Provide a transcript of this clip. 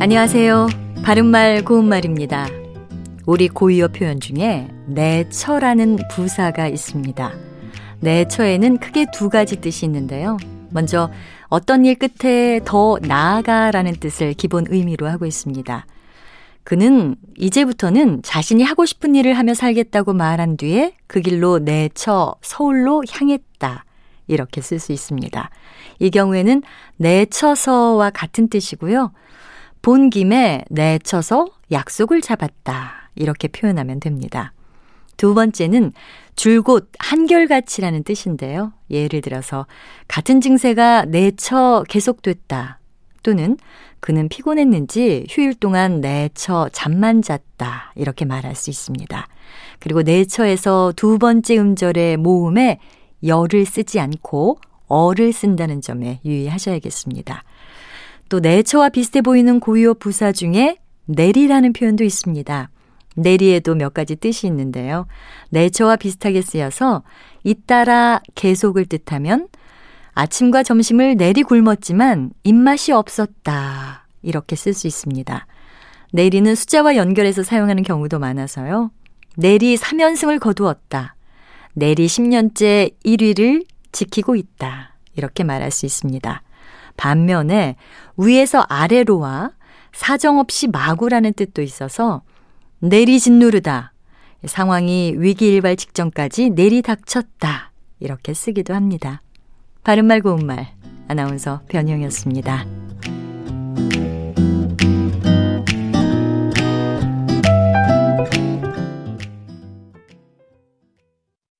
안녕하세요. 바른말 고운말입니다. 우리 고유어 표현 중에 내처라는 부사가 있습니다. 내처에는 크게 두 가지 뜻이 있는데요. 먼저 어떤 일 끝에 더 나아가라는 뜻을 기본 의미로 하고 있습니다. 그는 이제부터는 자신이 하고 싶은 일을 하며 살겠다고 말한 뒤에 그 길로 내처 서울로 향했다. 이렇게 쓸 수 있습니다. 이 경우에는 내쳐서와 같은 뜻이고요. 본 김에 내쳐서 약속을 잡았다. 이렇게 표현하면 됩니다. 두 번째는 줄곧 한결같이라는 뜻인데요. 예를 들어서 같은 증세가 내쳐 계속됐다. 또는 그는 피곤했는지 휴일 동안 내처 잠만 잤다. 이렇게 말할 수 있습니다. 그리고 내처에서 두 번째 음절의 모음에 열을 쓰지 않고 어를 쓴다는 점에 유의하셔야겠습니다. 또 내처와 비슷해 보이는 고유어 부사 중에 내리라는 표현도 있습니다. 내리에도 몇 가지 뜻이 있는데요. 내처와 비슷하게 쓰여서 잇따라 계속을 뜻하면 아침과 점심을 내리 굶었지만 입맛이 없었다. 이렇게 쓸 수 있습니다. 내리는 숫자와 연결해서 사용하는 경우도 많아서요. 내리 3연승을 거두었다. 내리 10년째 1위를 지키고 있다. 이렇게 말할 수 있습니다. 반면에 위에서 아래로와 사정없이 마구라는 뜻도 있어서 내리짓누르다. 상황이 위기일발 직전까지 내리닥쳤다. 이렇게 쓰기도 합니다. 바른말 고운말 아나운서 변형이었습니다.